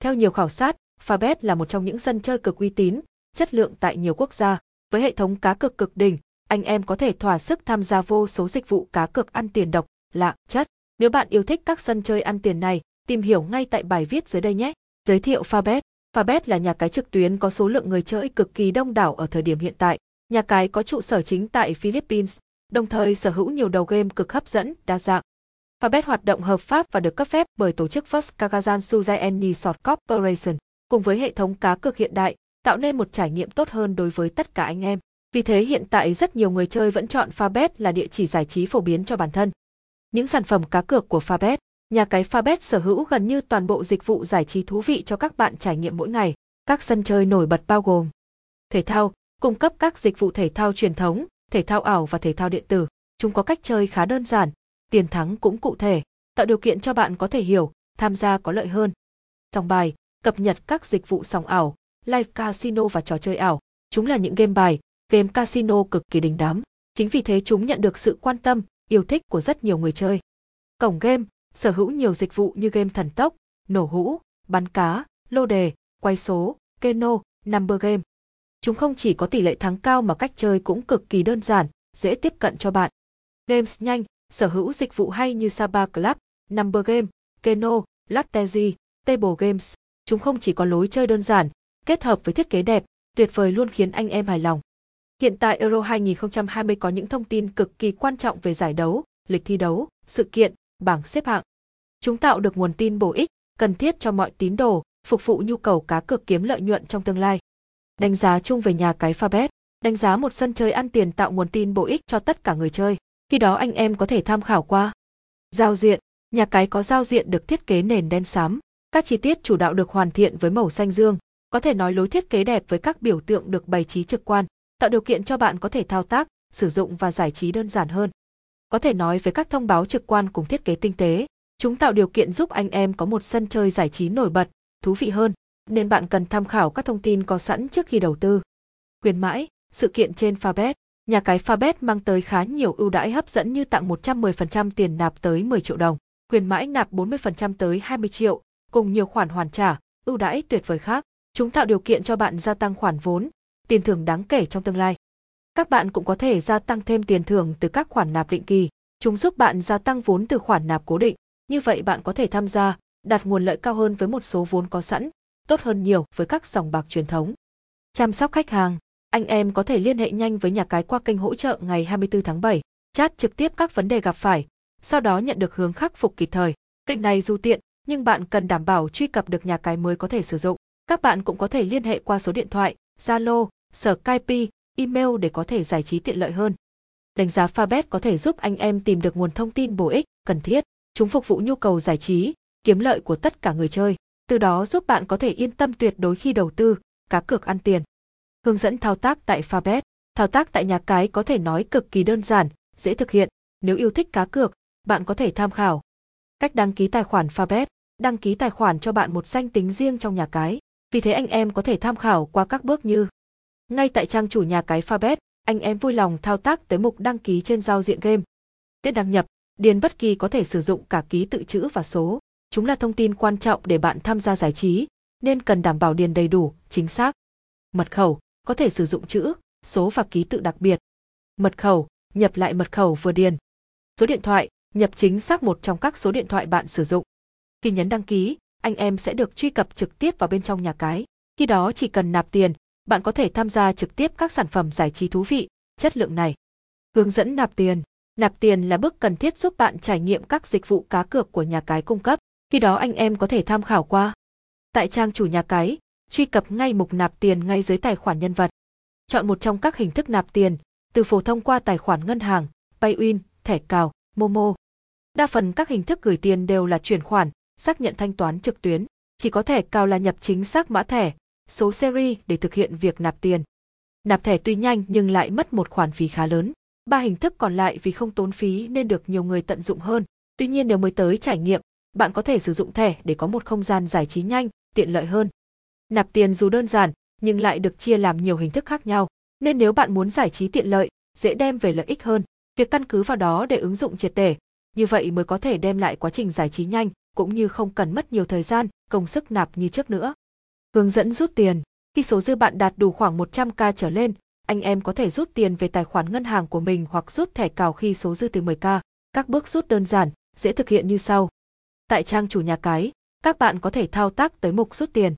Theo nhiều khảo sát, Fabet là một trong những sân chơi cực uy tín, chất lượng tại nhiều quốc gia. Với hệ thống cá cược cực đỉnh, anh em có thể thỏa sức tham gia vô số dịch vụ cá cược ăn tiền độc, lạ, chất. Nếu bạn yêu thích các sân chơi ăn tiền này, tìm hiểu ngay tại bài viết dưới đây nhé. Giới thiệu Fabet. Fabet là nhà cái trực tuyến có số lượng người chơi cực kỳ đông đảo ở thời điểm hiện tại. Nhà cái có trụ sở chính tại Philippines, đồng thời sở hữu nhiều đầu game cực hấp dẫn, đa dạng. Fabet hoạt động hợp pháp và được cấp phép bởi tổ chức First Kagazan Suzaeni Resort Corporation, cùng với hệ thống cá cược hiện đại, tạo nên một trải nghiệm tốt hơn đối với tất cả anh em. Vì thế hiện tại rất nhiều người chơi vẫn chọn Fabet là địa chỉ giải trí phổ biến cho bản thân. Những sản phẩm cá cược của Fabet, nhà cái Fabet sở hữu gần như toàn bộ dịch vụ giải trí thú vị cho các bạn trải nghiệm mỗi ngày. Các sân chơi nổi bật bao gồm thể thao, cung cấp các dịch vụ thể thao truyền thống, thể thao ảo và thể thao điện tử. Chúng có cách chơi khá đơn giản, tiền thắng cũng cụ thể, tạo điều kiện cho bạn có thể hiểu, tham gia có lợi hơn. Trong bài, cập nhật các dịch vụ sòng ảo, live casino và trò chơi ảo. Chúng là những game bài, game casino cực kỳ đình đám. Chính vì thế chúng nhận được sự quan tâm, yêu thích của rất nhiều người chơi. Cổng game sở hữu nhiều dịch vụ như game thần tốc, nổ hũ, bắn cá, lô đề, quay số, keno, number game. Chúng không chỉ có tỷ lệ thắng cao mà cách chơi cũng cực kỳ đơn giản, dễ tiếp cận cho bạn. Games nhanh, sở hữu dịch vụ hay như Saba Club, Number Game, Keno, Lattezi, Table Games. Chúng không chỉ có lối chơi đơn giản, kết hợp với thiết kế đẹp, tuyệt vời luôn khiến anh em hài lòng. Hiện tại Euro 2020 có những thông tin cực kỳ quan trọng về giải đấu, lịch thi đấu, sự kiện, bảng xếp hạng. Chúng tạo được nguồn tin bổ ích, cần thiết cho mọi tín đồ, phục vụ nhu cầu cá cược kiếm lợi nhuận trong tương lai. Đánh giá chung về nhà cái Fabet, đánh giá một sân chơi ăn tiền tạo nguồn tin bổ ích cho tất cả người chơi. Khi đó anh em có thể tham khảo qua. Giao diện, nhà cái có giao diện được thiết kế nền đen xám, các chi tiết chủ đạo được hoàn thiện với màu xanh dương, có thể nói lối thiết kế đẹp với các biểu tượng được bày trí trực quan, tạo điều kiện cho bạn có thể thao tác, sử dụng và giải trí đơn giản hơn. Có thể nói với các thông báo trực quan cùng thiết kế tinh tế, chúng tạo điều kiện giúp anh em có một sân chơi giải trí nổi bật, thú vị hơn, nên bạn cần tham khảo các thông tin có sẵn trước khi đầu tư. Khuyến mãi, sự kiện trên Fabet, nhà cái Fabet mang tới khá nhiều ưu đãi hấp dẫn như tặng 110% tiền nạp tới 10 triệu đồng, quyền mãi nạp 40% tới 20 triệu, cùng nhiều khoản hoàn trả, ưu đãi tuyệt vời khác. Chúng tạo điều kiện cho bạn gia tăng khoản vốn, tiền thưởng đáng kể trong tương lai. Các bạn cũng có thể gia tăng thêm tiền thưởng từ các khoản nạp định kỳ. Chúng giúp bạn gia tăng vốn từ khoản nạp cố định. Như vậy bạn có thể tham gia, đạt nguồn lợi cao hơn với một số vốn có sẵn, tốt hơn nhiều với các dòng bạc truyền thống. Chăm sóc khách hàng, anh em có thể liên hệ nhanh với nhà cái qua kênh hỗ trợ ngày 24 tháng 7, chat trực tiếp các vấn đề gặp phải, sau đó nhận được hướng khắc phục kịp thời. Kênh này dù tiện, nhưng bạn cần đảm bảo truy cập được nhà cái mới có thể sử dụng. Các bạn cũng có thể liên hệ qua số điện thoại, Zalo, Skype, email để có thể giải trí tiện lợi hơn. Đánh giá Fabet có thể giúp anh em tìm được nguồn thông tin bổ ích, cần thiết. Chúng phục vụ nhu cầu giải trí, kiếm lợi của tất cả người chơi. Từ đó giúp bạn có thể yên tâm tuyệt đối khi đầu tư, cá cược ăn tiền. Hướng dẫn thao tác tại Fabet. Thao tác tại nhà cái có thể nói cực kỳ đơn giản, dễ thực hiện. Nếu yêu thích cá cược, bạn có thể tham khảo. Cách đăng ký tài khoản Fabet. Đăng ký tài khoản cho bạn một danh tính riêng trong nhà cái. Vì thế anh em có thể tham khảo qua các bước như ngay tại trang chủ nhà cái Fabet, anh em vui lòng thao tác tới mục đăng ký trên giao diện game. Tiết đăng nhập, điền bất kỳ có thể sử dụng cả ký tự chữ và số. Chúng là thông tin quan trọng để bạn tham gia giải trí, nên cần đảm bảo điền đầy đủ, chính xác. Mật khẩu, có thể sử dụng chữ, số và ký tự đặc biệt. Mật khẩu, nhập lại mật khẩu vừa điền. Số điện thoại, nhập chính xác một trong các số điện thoại bạn sử dụng. Khi nhấn đăng ký, anh em sẽ được truy cập trực tiếp vào bên trong nhà cái. Khi đó chỉ cần nạp tiền, bạn có thể tham gia trực tiếp các sản phẩm giải trí thú vị, chất lượng này. Hướng dẫn nạp tiền. Nạp tiền là bước cần thiết giúp bạn trải nghiệm các dịch vụ cá cược của nhà cái cung cấp, khi đó anh em có thể tham khảo qua. Tại trang chủ nhà cái, truy cập ngay mục nạp tiền ngay dưới tài khoản nhân vật. Chọn một trong các hình thức nạp tiền, từ phổ thông qua tài khoản ngân hàng, PayWin, thẻ cào, Momo. Đa phần các hình thức gửi tiền đều là chuyển khoản, xác nhận thanh toán trực tuyến. Chỉ có thẻ cào là nhập chính xác mã thẻ, số seri để thực hiện việc nạp tiền. Nạp thẻ tuy nhanh nhưng lại mất một khoản phí khá lớn. Ba hình thức còn lại vì không tốn phí nên được nhiều người tận dụng hơn. Tuy nhiên nếu mới tới trải nghiệm, bạn có thể sử dụng thẻ để có một không gian giải trí nhanh, tiện lợi hơn. Nạp tiền dù đơn giản, nhưng lại được chia làm nhiều hình thức khác nhau, nên nếu bạn muốn giải trí tiện lợi, dễ đem về lợi ích hơn, việc căn cứ vào đó để ứng dụng triệt để, như vậy mới có thể đem lại quá trình giải trí nhanh, cũng như không cần mất nhiều thời gian, công sức nạp như trước nữa. Hướng dẫn rút tiền. Khi số dư bạn đạt đủ khoảng 100k trở lên, anh em có thể rút tiền về tài khoản ngân hàng của mình hoặc rút thẻ cào khi số dư từ 10k. Các bước rút đơn giản, dễ thực hiện như sau. Tại trang chủ nhà cái, các bạn có thể thao tác tới mục rút tiền.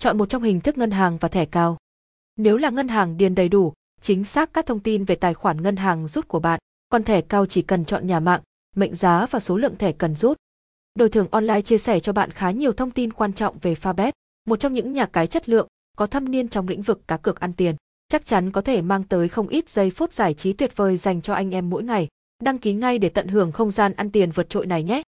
Chọn một trong hình thức ngân hàng và thẻ cào. Nếu là ngân hàng điền đầy đủ, chính xác các thông tin về tài khoản ngân hàng rút của bạn, còn thẻ cao chỉ cần chọn nhà mạng, mệnh giá và số lượng thẻ cần rút. Đổi thưởng online chia sẻ cho bạn khá nhiều thông tin quan trọng về Fabet, một trong những nhà cái chất lượng, có thâm niên trong lĩnh vực cá cược ăn tiền. Chắc chắn có thể mang tới không ít giây phút giải trí tuyệt vời dành cho anh em mỗi ngày. Đăng ký ngay để tận hưởng không gian ăn tiền vượt trội này nhé!